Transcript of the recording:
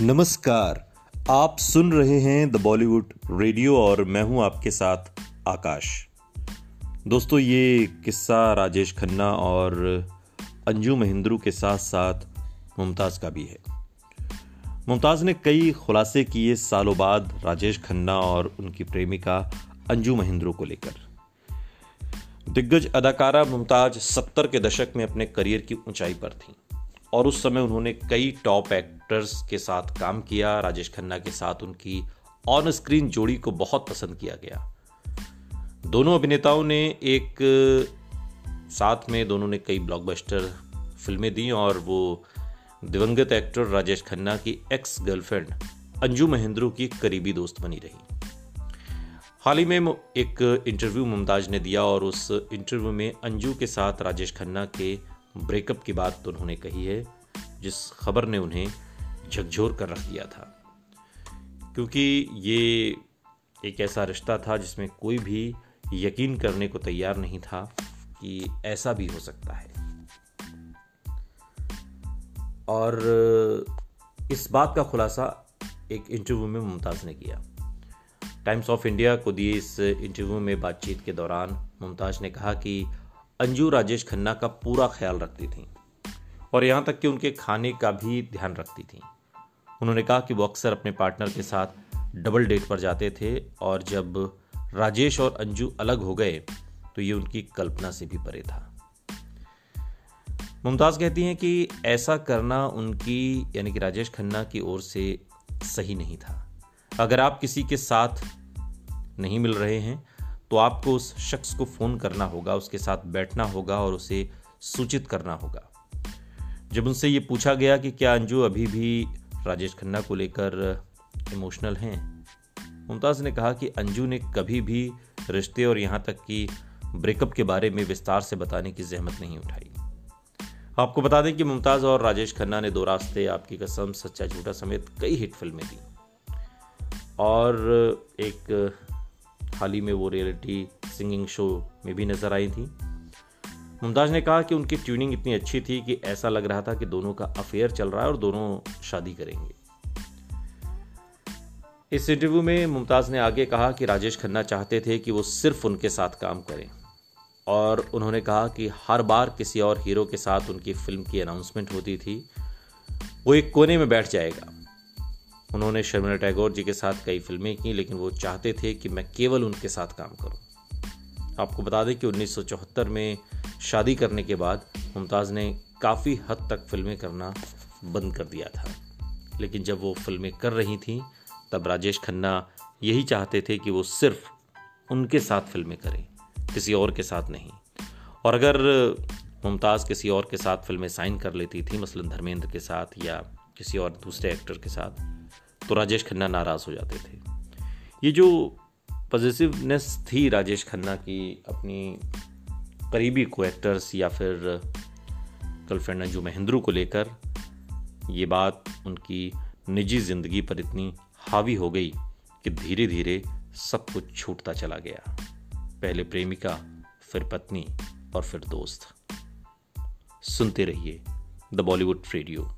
नमस्कार, आप सुन रहे हैं द बॉलीवुड रेडियो और मैं हूँ आपके साथ आकाश। दोस्तों, ये किस्सा राजेश खन्ना और अंजू महेंद्रू के साथ साथ मुमताज़ का भी है। मुमताज़ ने कई खुलासे किए सालों बाद राजेश खन्ना और उनकी प्रेमिका अंजू महेंद्रू को लेकर। दिग्गज अदाकारा मुमताज़ सत्तर के दशक में अपने करियर की ऊंचाई पर थी। और उस समय उन्होंने कई टॉप एक्टर्स के साथ काम किया, राजेश खन्ना के साथ उनकी ऑन स्क्रीन जोड़ी को बहुत पसंद किया गया। दोनों अभिनेताओं ने एक, साथ में दोनों ने कई ब्लॉकबस्टर फ़िल्में दी और वो दिवंगत एक्टर राजेश खन्ना की एक्स गर्लफ्रेंड अंजू महेंद्रू की करीबी दोस्त बनी रही। हाल ही में एक इंटरव्यू मुमताज़ ने दिया और उस इंटरव्यू में अंजू के साथ राजेश खन्ना के ब्रेकअप की बात तो उन्होंने कही है, जिस खबर ने उन्हें झकझोर कर रख दिया था। क्योंकि ये एक ऐसा रिश्ता था जिसमें कोई भी यकीन करने को तैयार नहीं था कि ऐसा भी हो सकता है। और इस बात का खुलासा एक इंटरव्यू में मुमताज़ ने किया। टाइम्स ऑफ़ इंडिया को दिए इस इंटरव्यू में बातचीत के दौरान मुमताज़ ने कहा कि अंजू राजेश खन्ना का पूरा ख्याल रखती थी और यहाँ तक कि उनके खाने का भी ध्यान रखती थी। उन्होंने कहा कि वो अक्सर अपने पार्टनर के साथ डबल डेट पर जाते थे और जब राजेश और अंजू अलग हो गए तो ये उनकी कल्पना से भी परे था। मुमताज़ कहती हैं कि ऐसा करना उनकी, यानी कि राजेश खन्ना की ओर से सही नहीं था। अगर आप किसी के साथ नहीं मिल रहे हैं तो आपको उस शख्स को फ़ोन करना होगा, उसके साथ बैठना होगा और उसे सूचित करना होगा। जब उनसे ये पूछा गया कि क्या अंजू अभी भी राजेश खन्ना को लेकर इमोशनल हैं, मुमताज़ ने कहा कि अंजू ने कभी भी रिश्ते और यहाँ तक कि ब्रेकअप के बारे में विस्तार से बताने की जहमत नहीं उठाई। आपको बता दें कि मुमताज़ और राजेश खन्ना ने दो रास्ते आपकी कसम, सच्चा झूठा समेत कई हिट फ़िल्में दी। और एक हाल ही में वो रियलिटी सिंगिंग शो में भी नज़र आई थी। मुमताज़ ने कहा कि उनकी ट्यूनिंग इतनी अच्छी थी कि ऐसा लग रहा था कि दोनों का अफेयर चल रहा है और दोनों शादी करेंगे। इस इंटरव्यू में मुमताज़ ने आगे कहा कि राजेश खन्ना चाहते थे कि वो सिर्फ़ उनके साथ काम करें और उन्होंने कहा कि हर बार किसी और हीरो के साथ उनकी फ़िल्म की अनाउंसमेंट होती थी, वो एक कोने में बैठ जाएगा। उन्होंने शर्मिला टैगोर जी के साथ कई फ़िल्में की, लेकिन वो चाहते थे कि मैं केवल उनके साथ काम करूँ। आपको बता दें कि 1974 में शादी करने के बाद मुमताज़ ने काफ़ी हद तक फ़िल्में करना बंद कर दिया था। लेकिन जब वो फ़िल्में कर रही थी, तब राजेश खन्ना यही चाहते थे कि वो सिर्फ़ उनके साथ फ़िल्में करें, किसी और के साथ नहीं। और अगर मुमताज़ किसी और के साथ फ़िल्में साइन कर लेती थी, मसलन धर्मेंद्र के साथ या किसी और दूसरे एक्टर के साथ तो राजेश खन्ना नाराज़ हो जाते थे। ये जो पॉजिटिवनेस थी राजेश खन्ना की अपनी करीबी को एक्टर्स या फिर गर्लफ्रेंड अंजू महेंद्रू को लेकर, ये बात उनकी निजी ज़िंदगी पर इतनी हावी हो गई कि धीरे धीरे सब कुछ छूटता चला गया। पहले प्रेमिका, फिर पत्नी और फिर दोस्त। सुनते रहिए द बॉलीवुड रेडियो